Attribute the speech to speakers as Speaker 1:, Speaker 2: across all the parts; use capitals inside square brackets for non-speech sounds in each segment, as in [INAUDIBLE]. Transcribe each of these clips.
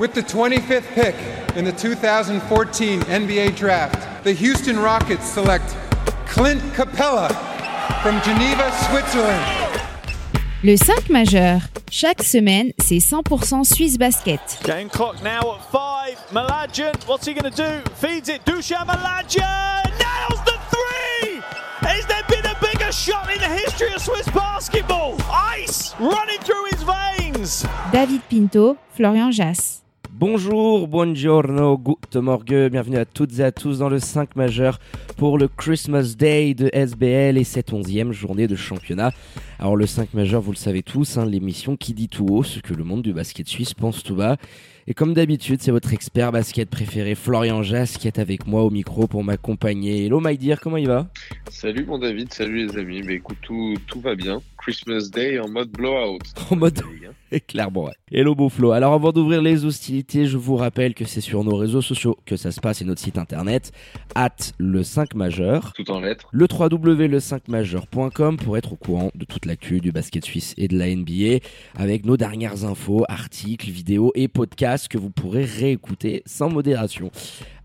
Speaker 1: With the 25th pick in the 2014 NBA Draft, the Houston Rockets select Clint Capella from Geneva, Switzerland.
Speaker 2: Le 5 majeur. Chaque semaine, c'est 100% Suisse Basket.
Speaker 3: Game clock now at 5. Malajan, what's he going to do? Feeds it. Dushan Malajan nails the three! Has there been a bigger shot in the history of Swiss basketball? Ice running through his veins.
Speaker 2: David Pinto, Florian Jass.
Speaker 4: Bonjour, buongiorno, good morgue, bienvenue à toutes et à tous dans le 5 majeur pour le Christmas Day de SBL et cette onzième journée de championnat. Alors le 5 majeur, vous le savez tous, hein, l'émission qui dit tout haut ce que le monde du basket suisse pense tout bas. Et comme d'habitude, c'est votre expert basket préféré, Florian Jass, qui est avec moi au micro pour m'accompagner. Hello my dear, comment il va?
Speaker 5: Salut mon David, salut les amis. Mais écoute, tout, tout va bien. Christmas Day en mode blowout. [LAUGHS]
Speaker 4: En mode [LAUGHS] clairement. Ouais. Hello beau Flo. Alors avant d'ouvrir les hostilités, je vous rappelle que c'est sur nos réseaux sociaux que ça se passe et notre site internet at le 5 majeur.
Speaker 5: Tout en lettres.
Speaker 4: Le www.le5majeur.com pour être au courant de toute l'actu du basket suisse et de la NBA avec nos dernières infos, articles, vidéos et podcasts que vous pourrez réécouter sans modération.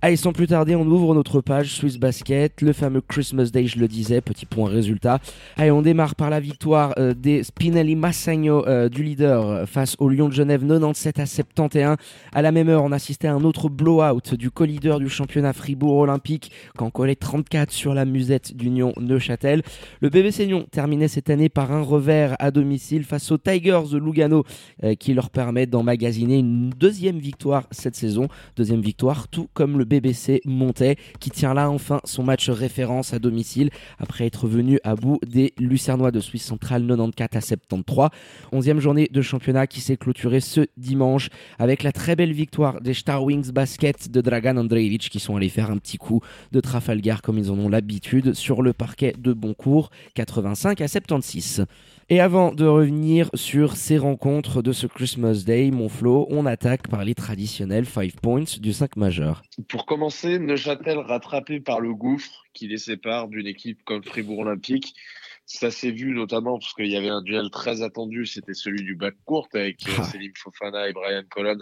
Speaker 4: Allez, sans plus tarder, on ouvre notre page Swiss Basket, le fameux Christmas Day, je le disais, petit point résultat. Allez, on démarre par la victoire euh, des Spinelli Massagno euh, du leader euh, face au Lyon de Genève 97 à 71. À la même heure, on assistait à un autre blowout du co-leader du championnat Fribourg Olympique quand collait 34 sur la musette d'Union Neuchâtel. Le BBC Lyon terminait cette année par un revers à domicile face aux Tigers de Lugano qui leur permet d'emmagasiner une deuxième victoire cette saison. Deuxième victoire, tout comme le BBC Montais qui tient là enfin son match référence à domicile après être venu à bout des Lucernois de Suisse centrale 94 à 73. Onzième journée de championnat qui s'est clôturée ce dimanche avec la très belle victoire des Star Wings Basket de Dragan Andreevich qui sont allés faire un petit coup de Trafalgar comme ils en ont l'habitude sur le parquet de Boncourt 85 à 76. Et avant de revenir sur ces rencontres de ce Christmas Day, mon on attaque par les traditionnels 5 points du 5 majeur.
Speaker 5: Pour commencer, Neuchâtel rattrapé par le gouffre qui les sépare d'une équipe comme Fribourg Olympique. Ça s'est vu notamment parce qu'il y avait un duel très attendu, c'était celui du bac court avec ah. Selim Fofana et Brian Colon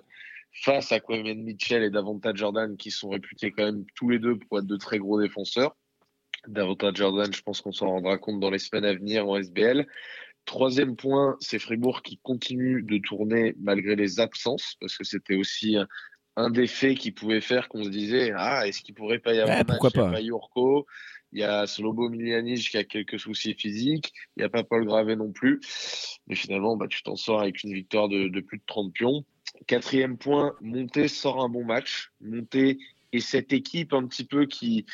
Speaker 5: face à Quentin Mitchell et Davantage Jordan qui sont réputés quand même tous les deux pour être de très gros défenseurs. Davantage Jordan, je pense qu'on s'en rendra compte dans les semaines à venir en SBL. Troisième point, c'est Fribourg qui continue de tourner malgré les absences, parce que c'était aussi un, des faits qui pouvait faire qu'on se disait ah est-ce qu'il pourrait pas y avoir un
Speaker 4: pourquoi
Speaker 5: match pas. Il y a il y a Slobo Miljanic qui a quelques soucis physiques, il n'y a pas Paul Gravé non plus, mais finalement bah, tu t'en sors avec une victoire de, de, plus de 30 pions. Quatrième point, Monté sort un bon match. Monté et cette équipe un petit peu qui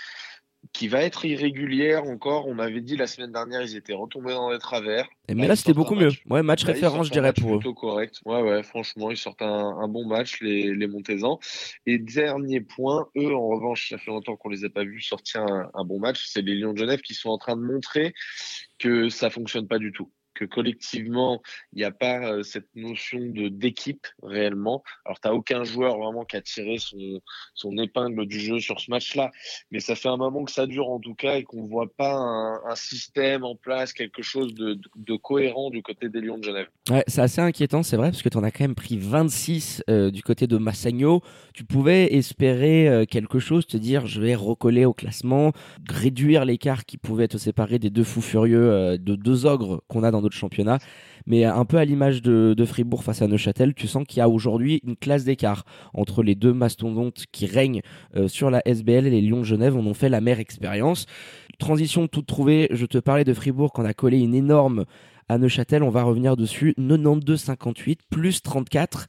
Speaker 5: qui va être irrégulière encore. On avait dit la semaine dernière, ils étaient retombés dans les travers.
Speaker 4: Et mais là, c'était beaucoup mieux. Ouais, match référence, je dirais, pour eux.
Speaker 5: Plutôt correct. Ouais, ouais, franchement, ils sortent un, bon match, les, les Montésans. Et dernier point, eux, en revanche, ça fait longtemps qu'on les a pas vus sortir un, un bon match. C'est les Lions de Genève qui sont en train de montrer que ça fonctionne pas du tout collectivement, il n'y a pas euh, cette notion de d'équipe réellement. Alors, tu n'as aucun joueur vraiment qui a tiré son, son épingle du jeu sur ce match-là, mais ça fait un moment que ça dure en tout cas et qu'on ne voit pas un, un, système en place, quelque chose de, de, cohérent du côté des Lions de Genève.
Speaker 4: Ouais, c'est assez inquiétant, c'est vrai, parce que tu en as quand même pris 26 euh, du côté de Massagno. Tu pouvais espérer euh, quelque chose, te dire je vais recoller au classement, réduire l'écart qui pouvait te séparer des deux fous furieux, de deux ogres qu'on a dans notre championnat. Mais un peu à l'image de, Fribourg face à Neuchâtel, tu sens qu'il y a aujourd'hui une classe d'écart entre les deux mastodontes qui règnent euh, sur la SBL et les Lions de Genève en ont fait la mère expérience. Transition toute trouvée, je te parlais de Fribourg qu'on a collé une énorme à Neuchâtel, on va revenir dessus, 92-58 plus 34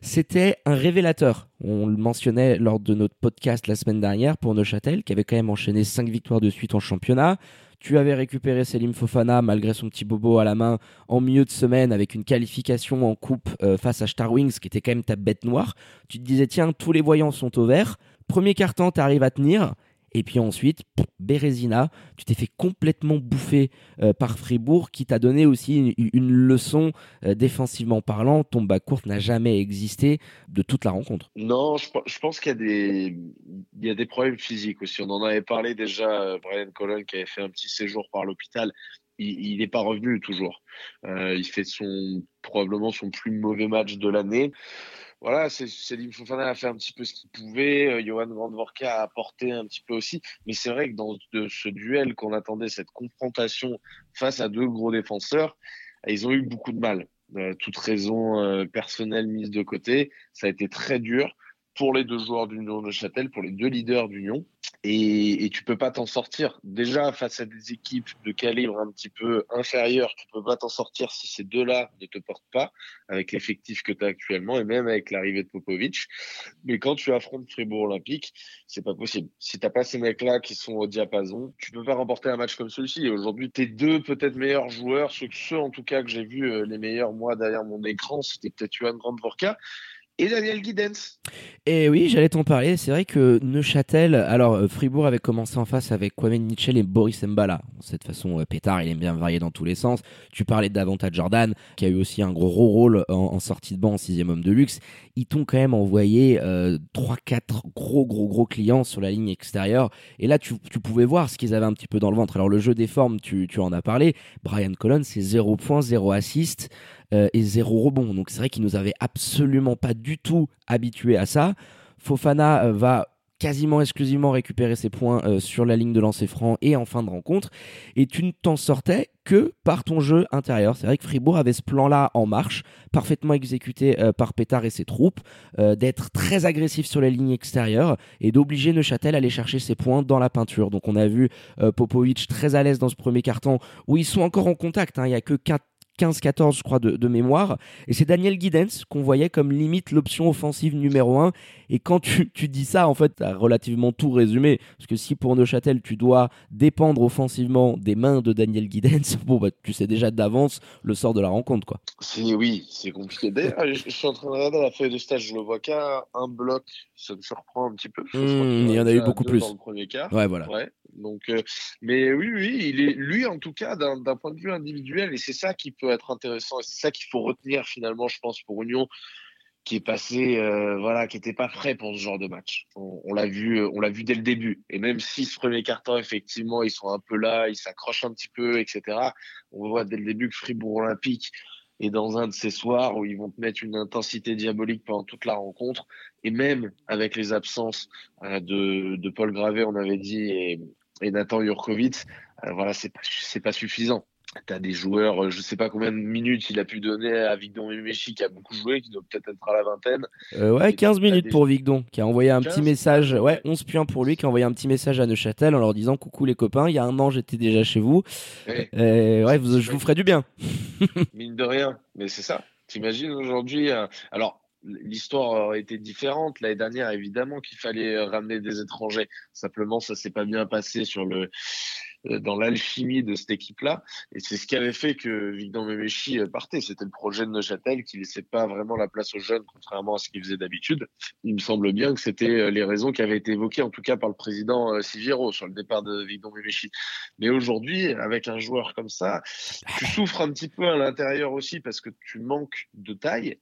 Speaker 4: c'était un révélateur. On le mentionnait lors de notre podcast la semaine dernière pour Neuchâtel, qui avait quand même enchaîné 5 victoires de suite en championnat. Tu avais récupéré Selim Fofana malgré son petit bobo à la main en milieu de semaine avec une qualification en coupe euh, face à Star Wings qui était quand même ta bête noire. Tu te disais tiens tous les voyants sont au vert. Premier carton t'arrives à tenir et puis ensuite, Bérésina, tu t'es fait complètement bouffer euh, par Fribourg, qui t'a donné aussi une, leçon euh, défensivement parlant. Ton bas court n'a jamais existé de toute la rencontre.
Speaker 5: Non, je, pense qu'il y, a des, il y a des problèmes physiques aussi. On en avait parlé déjà, euh, Brian Colon, qui avait fait un petit séjour par l'hôpital. Il n'est pas revenu toujours. il fait son probablement son plus mauvais match de l'année. Voilà, Céline Fofana a fait un petit peu ce qu'il pouvait, euh, Johan Grandvorka a apporté un petit peu aussi, mais c'est vrai que dans ce duel qu'on attendait, cette confrontation face à deux gros défenseurs, ils ont eu beaucoup de mal. Euh, toute raison euh, personnelle mise de côté, ça a été très dur pour les deux joueurs d'Union de Châtel, pour les deux leaders d'Union. Et, et tu peux pas t'en sortir. Déjà, face à des équipes de calibre un petit peu inférieur, tu peux pas t'en sortir si ces deux-là ne te portent pas, avec l'effectif que tu as actuellement, et même avec l'arrivée de Popovic. Mais quand tu affrontes Fribourg Olympique, c'est pas possible. Si t'as pas ces mecs-là qui sont au diapason, tu peux pas remporter un match comme celui-ci. Et aujourd'hui, tes deux peut-être meilleurs joueurs, ceux, en tout cas que j'ai vu euh, les meilleurs, moi, derrière mon écran, c'était peut-être Johan Grandvorka et Daniel Guidens.
Speaker 4: Et oui, j'allais t'en parler. C'est vrai que Neuchâtel, alors euh, Fribourg avait commencé en face avec Kwame Mitchell et Boris Mbala. Cette façon, euh, Pétard, il aime bien varier dans tous les sens. Tu parlais d'Avantage Jordan, qui a eu aussi un gros rôle en, sortie de banc en sixième homme de luxe. Ils t'ont quand même envoyé euh, 3-4 gros, gros, gros clients sur la ligne extérieure. Et là, tu, tu pouvais voir ce qu'ils avaient un petit peu dans le ventre. Alors, le jeu des formes, tu, tu en as parlé. Brian Collins, c'est 0 points, 0 assist. Euh, et zéro rebond. Donc c'est vrai qu'il nous avait absolument pas du tout habitué à ça. Fofana euh, va quasiment exclusivement récupérer ses points euh, sur la ligne de lancer franc et en fin de rencontre. Et tu ne t'en sortais que par ton jeu intérieur. C'est vrai que Fribourg avait ce plan-là en marche, parfaitement exécuté par Pétard et ses troupes, d'être très agressif sur la ligne extérieure et d'obliger Neuchâtel à aller chercher ses points dans la peinture. Donc on a vu Popovic très à l'aise dans ce premier carton où ils sont encore en contact. Hein. Il n'y a que 4 15-14, je crois, de, mémoire. Et c'est Daniel Guidens qu'on voyait comme limite l'option offensive numéro 1. Et quand tu, dis ça, en fait, tu as relativement tout résumé. Parce que si pour Neuchâtel, tu dois dépendre offensivement des mains de Daniel Guidens, [LAUGHS] bon, bah, tu sais déjà d'avance le sort de la rencontre, quoi.
Speaker 5: Oui, c'est compliqué. D'ailleurs, [LAUGHS] je, suis en train de regarder la feuille de stage, je le vois qu'à un bloc. Ça me surprend un petit peu.
Speaker 4: Hmm, il y en a eu beaucoup plus.
Speaker 5: Dans le premier quart.
Speaker 4: Ouais, voilà.
Speaker 5: Ouais. Donc, euh, mais oui, oui, il est lui en tout cas d'un point de vue individuel, et c'est ça qui peut être intéressant, et c'est ça qu'il faut retenir finalement, je pense, pour Union, qui est passé, euh, voilà, qui n'était pas prêt pour ce genre de match. On, l'a vu, l'a vu dès le début. Et même si ce premier carton, effectivement, ils sont un peu là, ils s'accrochent un petit peu, etc. On voit dès le début que Fribourg Olympique est dans un de ces soirs où ils vont te mettre une intensité diabolique pendant toute la rencontre. Et même avec les absences euh, de, de Paul Gravé, on avait dit, et Nathan Jurkovic, euh, voilà, c'est pas, c'est pas suffisant. Tu as des joueurs, euh, je sais pas combien de minutes il a pu donner à Vigdon Memechi qui a beaucoup joué, qui doit peut-être être à la vingtaine.
Speaker 4: Euh, ouais, 15 minutes pour Vigdon, qui a envoyé un petit message, ouais, 11 points pour lui, qui a envoyé un petit message à Neuchâtel en leur disant Coucou les copains, il y a un an j'étais déjà chez vous. Ouais, ouais je vous ferai du bien.
Speaker 5: Mine de rien, mais c'est ça. T'imagines aujourd'hui, alors l'histoire aurait été différente. L'année dernière, évidemment qu'il fallait ramener des étrangers. Simplement, ça s'est pas bien passé sur le euh, dans l'alchimie de cette équipe-là. Et c'est ce qui avait fait que Victor Memechi euh, partait. C'était le projet de Neuchâtel qui laissait pas vraiment la place aux jeunes, contrairement à ce qu'il faisait d'habitude. Il me semble bien que c'était euh, les raisons qui avaient été évoquées, en tout cas par le président Siviero sur le départ de Victor Memechi. Mais aujourd'hui, avec un joueur comme ça, tu souffres un petit peu à l'intérieur aussi parce que tu manques de taille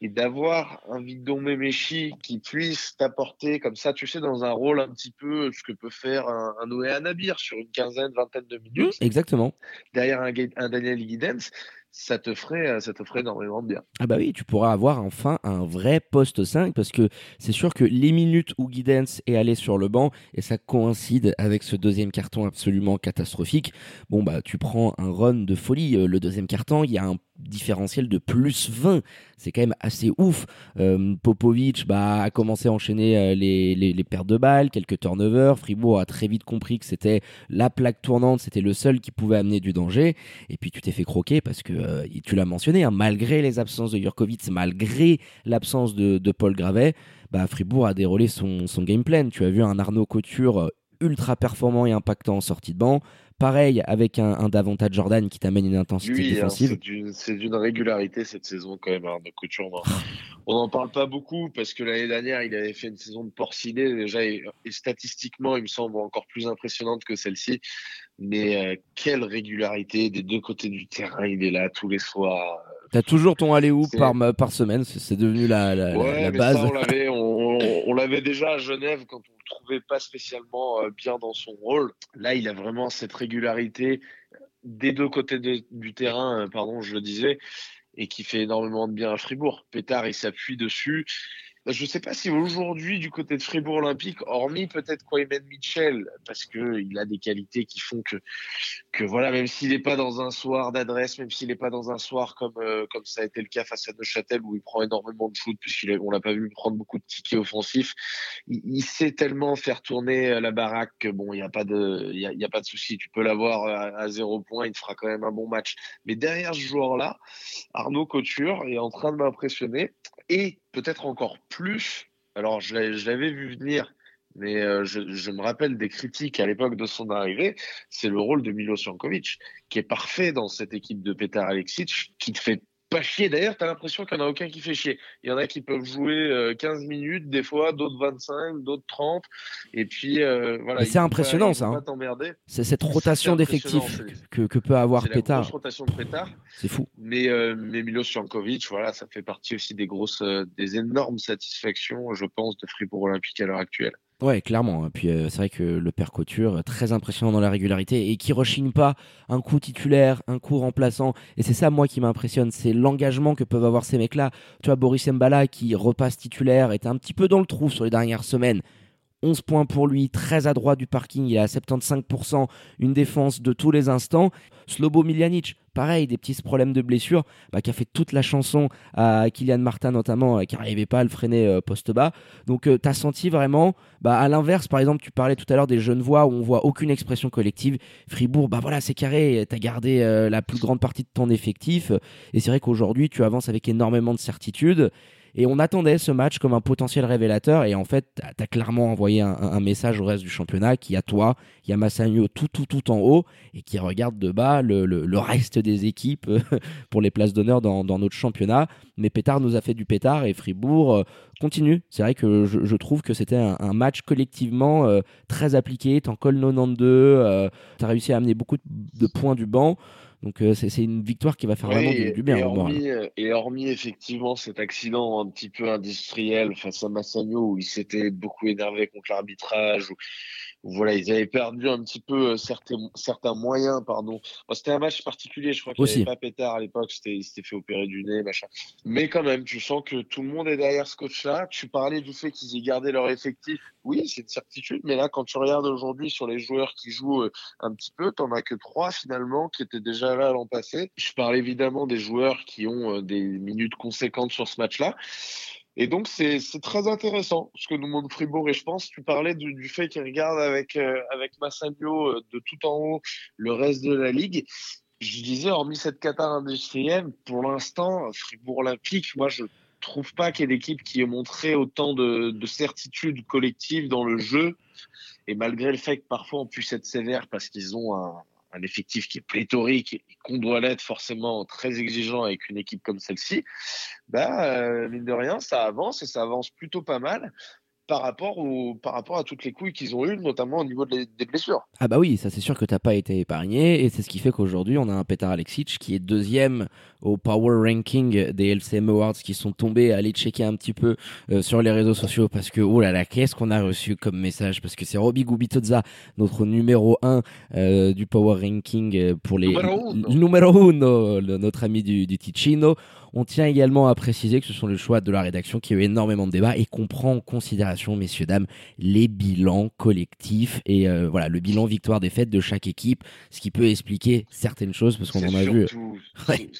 Speaker 5: et d'avoir un Vigdon Memechi qui puisse t'apporter comme ça, tu sais, dans un rôle un petit peu ce que peut faire un, un Noé Anabir sur une quinzaine, vingtaine de minutes.
Speaker 4: exactement.
Speaker 5: Derrière un, un Daniel Guidens, ça te ferait euh, ça te ferait énormément de bien.
Speaker 4: Ah bah oui, tu pourras avoir enfin un vrai poste 5 parce que c'est sûr que les minutes où Guidance est allé sur le banc et ça coïncide avec ce deuxième carton absolument catastrophique. Bon bah tu prends un run de folie euh, le deuxième carton, il y a un différentiel de plus 20. C'est quand même assez ouf. Euh, Popovic bah, a commencé à enchaîner les, les, les, pertes de balles, quelques turnovers. Fribourg a très vite compris que c'était la plaque tournante, c'était le seul qui pouvait amener du danger. Et puis tu t'es fait croquer parce que euh, tu l'as mentionné, hein, malgré les absences de Jurkovic, malgré l'absence de, Paul Gravet, bah, Fribourg a déroulé son, son game plan. Tu as vu un Arnaud Couture euh, ultra performant et impactant en sortie de banc. Pareil avec un, davantage Jordan qui t'amène une intensité hein, défensive.
Speaker 5: c'est d'une régularité cette saison quand même, Arnaud Couture. On n'en parle pas beaucoup parce que l'année dernière, il avait fait une saison de porciné déjà et, statistiquement, il me semble encore plus impressionnante que celle-ci. Mais euh, quelle régularité des deux côtés du terrain, il est là tous les soirs.
Speaker 4: T'as toujours ton aller où par, par semaine, c'est devenu la, la, la base. [LAUGHS]
Speaker 5: on l'avait déjà à Genève quand on le trouvait pas spécialement euh, bien dans son rôle. Là, il a vraiment cette régularité des deux côtés du terrain, euh, pardon, je le disais. et qui fait énormément de bien à Fribourg. Pétard, il s'appuie dessus. Je ne sais pas si aujourd'hui, du côté de Fribourg Olympique, hormis peut-être Kwayman Mitchell, parce qu'il a des qualités qui font que, que voilà, même s'il n'est pas dans un soir d'adresse, même s'il n'est pas dans un soir comme, euh, comme ça a été le cas face à Neuchâtel, où il prend énormément de foot, puisqu'on l'a pas vu prendre beaucoup de tickets offensifs, il, sait tellement faire tourner euh, la baraque que bon, il n'y a pas de, il y a, pas de souci. Tu peux l'avoir à, à, zéro point, il te fera quand même un bon match. Mais derrière ce joueur-là, Arnaud Couture est en train de m'impressionner. Et peut-être encore plus, alors je l'avais vu venir, mais euh, je, je, me rappelle des critiques à l'époque de son arrivée, c'est le rôle de Milo Jankovic, qui est parfait dans cette équipe de Petar Alexic, qui te fait pas chier. D'ailleurs, tu as l'impression qu'il n'y en a aucun qui fait chier. Il y en a qui peuvent jouer 15 euh, minutes, des fois, d'autres 25, d'autres 30. Et puis, euh, voilà.
Speaker 4: C'est impressionnant, ça. Hein. C'est cette rotation d'effectifs que, que, peut avoir Pétard.
Speaker 5: rotation de Pétard.
Speaker 4: C'est fou.
Speaker 5: Mais, euh, mais Milos Jankovic, voilà, ça fait partie aussi des grosses, des énormes satisfactions, je pense, de Fribourg Olympique à l'heure actuelle.
Speaker 4: Ouais, clairement. Et puis euh, c'est vrai que le père Couture, très impressionnant dans la régularité et qui rechigne pas un coup titulaire, un coup remplaçant. Et c'est ça, moi, qui m'impressionne, c'est l'engagement que peuvent avoir ces mecs-là. Tu vois, Boris Mbala qui repasse titulaire, était un petit peu dans le trou sur les dernières semaines. 11 points pour lui, très à droite du parking, il est à 75%, une défense de tous les instants. Slobo Miljanic, pareil, des petits problèmes de blessure, bah, qui a fait toute la chanson à Kylian Martin notamment, euh, qui n'arrivait pas à le freiner euh, poste bas. Donc euh, tu as senti vraiment, bah, à l'inverse, par exemple, tu parlais tout à l'heure des jeunes voix où on voit aucune expression collective. Fribourg, bah voilà, c'est carré, tu as gardé la plus grande partie de ton effectif. Et c'est vrai qu'aujourd'hui, tu avances avec énormément de certitude. Et on attendait ce match comme un potentiel révélateur. Et en fait, tu as clairement envoyé un, message au reste du championnat qui, a toi, il y a Massagno tout, tout, tout en haut et qui regarde de bas le, reste des équipes pour les places d'honneur dans, notre championnat. Mais Pétard nous a fait du pétard et Fribourg euh, continue. C'est vrai que je, trouve que c'était un, match collectivement euh, très appliqué. T'en colles 92, euh, tu as réussi à amener beaucoup de points du banc. Donc euh, c'est une victoire qui va faire vraiment du, bien.
Speaker 5: Et hormis, euh, et hormis, effectivement cet accident un petit peu industriel face à Massagno où il s'était beaucoup énervé contre l'arbitrage, voilà, ils avaient perdu un petit peu euh, certains, certains moyens, pardon. c'était un match particulier, je crois qu'il n'y avait pas Pétard à l'époque, il s'était fait opérer du nez, machin. Mais quand même, tu sens que tout le monde est derrière ce coach-là. Tu parlais du fait qu'ils aient gardé leur effectif. Oui, c'est une certitude, mais là, quand tu regardes aujourd'hui sur les joueurs qui jouent euh, un petit peu, t'en as que trois finalement qui étaient déjà là l'an passé. Je parle évidemment des joueurs qui ont euh, des minutes conséquentes sur ce match-là. Et donc, c'est très intéressant ce que nous montre Fribourg. Et je pense, tu parlais du, fait qu'il regarde avec, euh, avec Massagno euh, de tout en haut le reste de la ligue. Je disais, hormis cette Qatar industrielle, pour l'instant, Fribourg Olympique, moi, je trouve pas qu'il y ait d'équipe qui ait montré autant de, de certitude collective dans le jeu. Et malgré le fait que parfois on puisse être sévère parce qu'ils ont un, un effectif qui est pléthorique et qu'on doit l'être forcément très exigeant avec une équipe comme celle-ci, bah, euh, mine de rien, ça avance et ça avance plutôt pas mal par rapport, au, par rapport à toutes les couilles qu'ils ont eues, notamment au niveau des blessures.
Speaker 4: Ah bah oui, ça c'est sûr que t'as pas été épargné, et c'est ce qui fait qu'aujourd'hui on a un Petar Alexic qui est deuxième au Power Ranking des LCM Awards qui sont tombés. Allez checker un petit peu euh, sur les réseaux sociaux parce que, oh là là, qu'est-ce qu'on a reçu comme message? Parce que c'est Robbie Gubitoza, notre numéro 1 euh, du Power Ranking euh, pour les... Numéro 1, notre ami du, du Ticino. On tient également à préciser que ce sont les choix de la rédaction qui a eu énormément de débats et qu'on prend en considération, messieurs, dames, les bilans collectifs et euh, voilà, le bilan victoire-défaite de chaque équipe, ce qui peut expliquer certaines choses parce qu'on en a vu. [LAUGHS]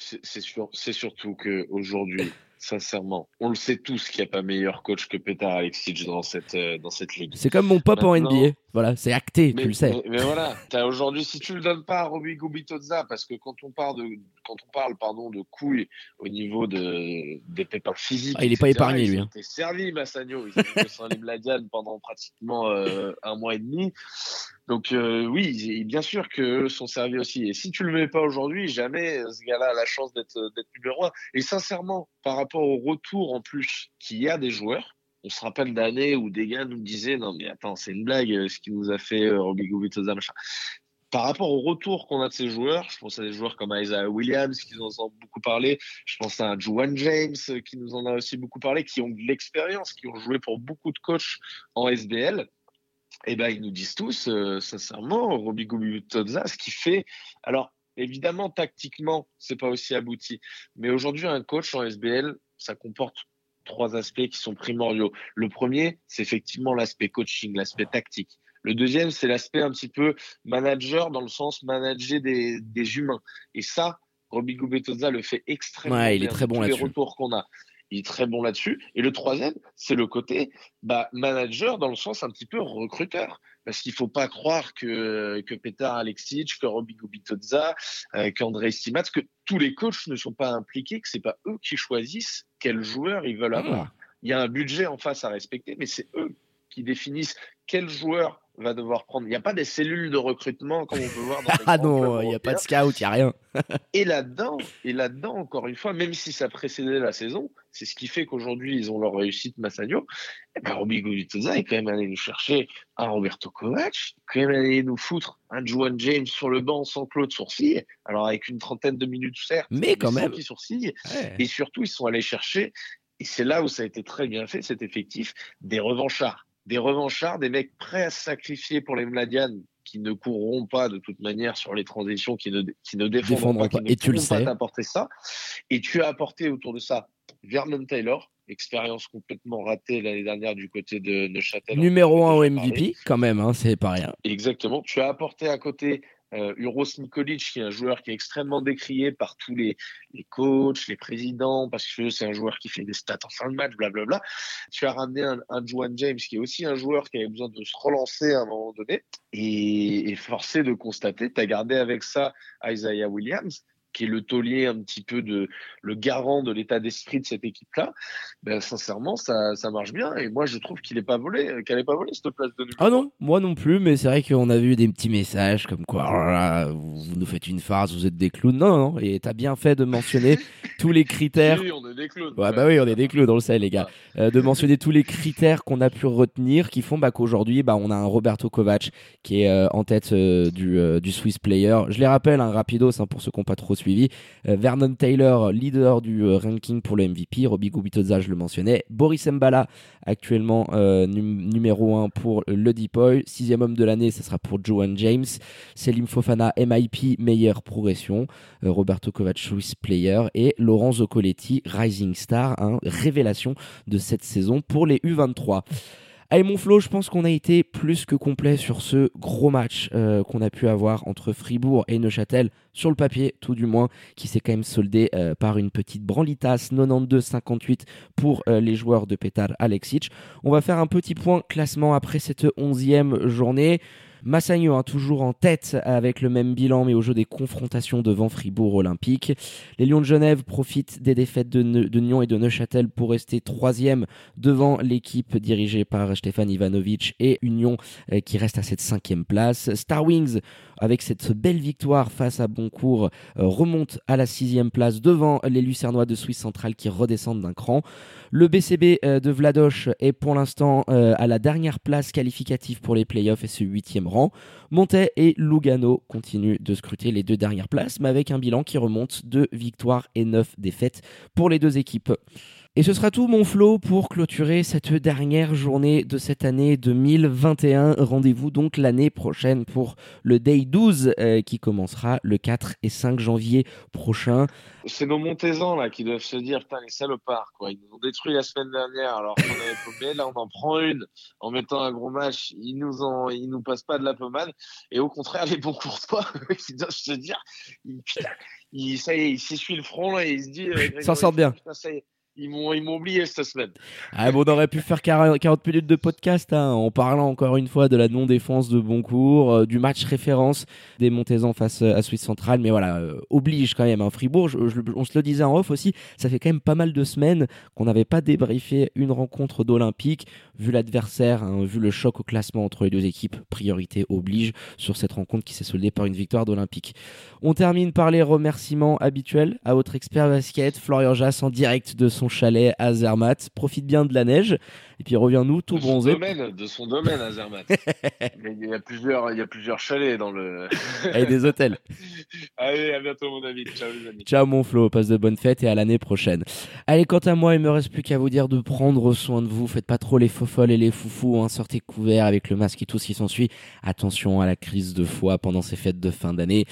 Speaker 5: C'est surtout qu'aujourd'hui, sincèrement. On le sait tous qu'il n'y a pas meilleur coach que Petar Alexic dans cette, euh, dans cette ligue.
Speaker 4: C'est comme mon pop en NBA. Voilà, c'est acté, tu le sais.
Speaker 5: Mais, voilà, aujourd'hui, si tu le donnes pas à Robbie Gubitoza, parce que quand on parle de, quand on parle, pardon, de couilles au niveau de, des pépins physiques.
Speaker 4: Ah, il n'est pas épargné, lui. Il
Speaker 5: hein. servi, Massagno. Il s'est sans Limladian pendant pratiquement euh, un mois et demi. Donc, euh, oui, bien sûr qu'eux sont servis aussi. Et si tu le mets pas aujourd'hui, jamais ce gars-là a la chance d'être numéro un. Et sincèrement, par rapport au retour en plus qu'il y a des joueurs, on se rappelle d'années où des gars nous disaient non mais attends c'est une blague euh, ce qui nous a fait euh, Robbie machin. Par rapport au retour qu'on a de ces joueurs, je pense à des joueurs comme Isaiah Williams qui nous en ont beaucoup parlé, je pense à Juan James euh, qui nous en a aussi beaucoup parlé, qui ont de l'expérience, qui ont joué pour beaucoup de coachs en SBL. Et eh ben ils nous disent tous, sincèrement, Robbie Gubitoza, ce qui fait. Alors, Évidemment, tactiquement, c'est pas aussi abouti. Mais aujourd'hui, un coach en SBL, ça comporte trois aspects qui sont primordiaux. Le premier, c'est effectivement l'aspect coaching, l'aspect tactique. Le deuxième, c'est l'aspect un petit peu manager dans le sens manager des, des humains. Et ça, Robbie Gubetoza le fait extrêmement
Speaker 4: Ouais, il
Speaker 5: bien.
Speaker 4: est très bon
Speaker 5: Tous les retours qu'on a. Il est très bon là-dessus. Et le troisième, c'est le côté bah, manager dans le sens un petit peu recruteur. Parce qu'il faut pas croire que, que Petar Alexic, que Robbie Gubitoza, euh, qu'André Stimat, que tous les coachs ne sont pas impliqués, que c'est pas eux qui choisissent quels joueurs ils veulent avoir.
Speaker 4: Ah.
Speaker 5: Il y a un budget en face à respecter, mais c'est eux qui définissent quel joueur va devoir prendre. Il n'y a pas des cellules de recrutement comme on peut voir dans [LAUGHS] les
Speaker 4: Ah non, il n'y a pas de scout, il n'y a rien. [LAUGHS]
Speaker 5: Et là-dedans, et là-dedans, encore une fois, même si ça précédait la saison, c'est ce qui fait qu'aujourd'hui ils ont leur réussite Massagno. Eh ben, Gubitoza est quand même allé nous chercher un Roberto Kovac, quand même allé nous foutre un Juan James sur le banc sans Claude Sourcil, alors avec une trentaine de minutes certes,
Speaker 4: Mais quand même.
Speaker 5: sourcille.
Speaker 4: Ouais.
Speaker 5: Et surtout, ils sont allés chercher, et c'est là où ça a été très bien fait, cet effectif, des revanchards. Des revanchards, des mecs prêts à se sacrifier pour les Mladian, qui ne courront pas de toute manière sur les transitions, qui ne, qui ne défendront, pas,
Speaker 4: pas.
Speaker 5: qui ne
Speaker 4: Et tu le sais.
Speaker 5: ça. Et tu as apporté autour de ça Vernon Taylor, expérience complètement ratée l'année dernière du côté de Neuchâtel.
Speaker 4: Numéro 1 au. MVP, quand même, hein, c'est pas rien.
Speaker 5: Exactement. Tu as apporté à côté euh, Uros Nikolic, qui est un joueur qui est extrêmement décrié par tous les, les coachs, les présidents, parce que c'est un joueur qui fait des stats en fin de match, blablabla. Tu as ramené un, un James, qui est aussi un joueur qui avait besoin de se relancer à un moment donné. Et, et forcé de constater, tu as gardé avec ça Isaiah Williams, qui est le taulier un petit peu de le garant de l'état d'esprit de cette équipe-là, ben sincèrement ça, ça marche bien et moi je trouve qu'il est pas volé, qu'elle est pas volée cette place de numéro
Speaker 4: Ah non, moi non plus, mais c'est vrai qu'on a vu des petits messages comme quoi oh là vous vous nous faites une farce, vous êtes des clowns. Non, non, et t'as bien fait de mentionner [LAUGHS] tous les critères.
Speaker 5: Oui, on est des clowns.
Speaker 4: Ouais, bah oui, on est des clowns, on le sait, les gars. Euh, de mentionner tous les critères qu'on a pu retenir qui font bah, qu'aujourd'hui, bah, on a un Roberto Kovac qui est euh, en tête euh, du, du Swiss Player. Je les rappelle, un rapidos hein, pour ceux qui n'ont pas trop suivi. Euh, Vernon Taylor, leader du euh, ranking pour le MVP. Robbie Gubitoza, je le mentionnais. Boris Mbala, actuellement euh, num- numéro 1 pour le Deepoy. Sixième homme de l'année, ce sera pour Johan James. Selim Fofana, MIP, meilleure progression. Roberto Kovac, Swiss Player. Et Laurent Zoccoletti, Rising Star, hein, révélation de cette saison pour les U23. Allez mon Flo, je pense qu'on a été plus que complet sur ce gros match euh, qu'on a pu avoir entre Fribourg et Neuchâtel, sur le papier tout du moins, qui s'est quand même soldé euh, par une petite branlitas 92-58 pour euh, les joueurs de Petar Alexic. On va faire un petit point classement après cette onzième journée. Massagno hein, toujours en tête avec le même bilan mais au jeu des confrontations devant Fribourg Olympique. Les Lions de Genève profitent des défaites de, Ne- et de Neuchâtel pour rester troisième devant l'équipe dirigée par Stéphane Ivanovic et Union euh, qui reste à cette cinquième place. Star Wings avec cette belle victoire face à Boncourt euh, remonte à la sixième place devant les Lucernois de Suisse centrale qui redescendent d'un cran. Le BCB euh, de Vladoche est pour l'instant euh, à la dernière place qualificative pour les playoffs et ce huitième rang. Montet et Lugano continuent de scruter les deux dernières places, mais avec un bilan qui remonte de victoires et neuf défaites pour les deux équipes. Et ce sera tout mon flow pour clôturer cette dernière journée de cette année 2021. Rendez-vous donc l'année prochaine pour le Day 12 euh, qui commencera le 4 et 5 janvier prochain.
Speaker 5: C'est nos Montezans là qui doivent se dire putain les salopards quoi. Ils nous ont détruit la semaine dernière alors qu'on avait [LAUGHS] paumé. Là on en prend une en mettant un gros match. Ils nous en, ils nous passent pas de la pommade. Et au contraire les bons courtois [LAUGHS] qui doivent se dire ils, putain, ils, ça y est, ils s'essuient le front là et ils se disent. euh,
Speaker 4: bien.
Speaker 5: Putain, ça y est, ils m'ont, oublié cette semaine.
Speaker 4: Ah bon, on aurait pu faire 40 40 minutes de podcast hein, en parlant encore une fois de la non-défense de Boncourt, euh, du match référence des Montezans face euh, à Suisse Centrale. Mais voilà, euh, oblige quand même. Hein, Fribourg, on se le disait en off aussi, ça fait quand même pas mal de semaines qu'on n'avait pas débriefé une rencontre d'Olympique. Vu l'adversaire, hein, vu le choc au classement entre les deux équipes, priorité oblige sur cette rencontre qui s'est soldée par une victoire d'Olympique. On termine par les remerciements habituels à votre expert basket, Florian Jass, en direct de son chalet à Zermatt. Profite bien de la neige et puis reviens-nous tout
Speaker 5: de son
Speaker 4: bronzé
Speaker 5: domaine, de son domaine à Zermatt. [LAUGHS] Mais il y a plusieurs, il y a plusieurs chalets dans le. [LAUGHS]
Speaker 4: et des hôtels. [LAUGHS]
Speaker 5: Allez, à bientôt mon ami. Ciao les amis.
Speaker 4: Ciao mon Flo, passe de bonnes fêtes et à l'année prochaine. Allez, quant à moi, il me reste plus qu'à vous dire de prendre soin de vous. Faites pas trop les faux folles et les foufous, hein. sortez couverts avec le masque et tout ce qui s'ensuit. Attention à la crise de foie pendant ces fêtes de fin d'année.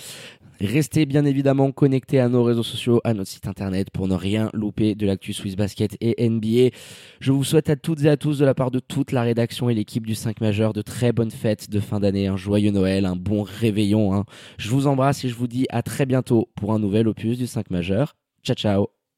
Speaker 4: Restez bien évidemment connectés à nos réseaux sociaux, à notre site internet pour ne rien louper de l'actu Swiss Basket et NBA. Je vous souhaite à toutes et à tous de la part de toute la rédaction et l'équipe du 5 majeur de très bonnes fêtes de fin d'année, un joyeux Noël, un bon réveillon. Hein. Je vous embrasse et je vous dis à très bientôt pour un nouvel opus du 5 majeur. Ciao ciao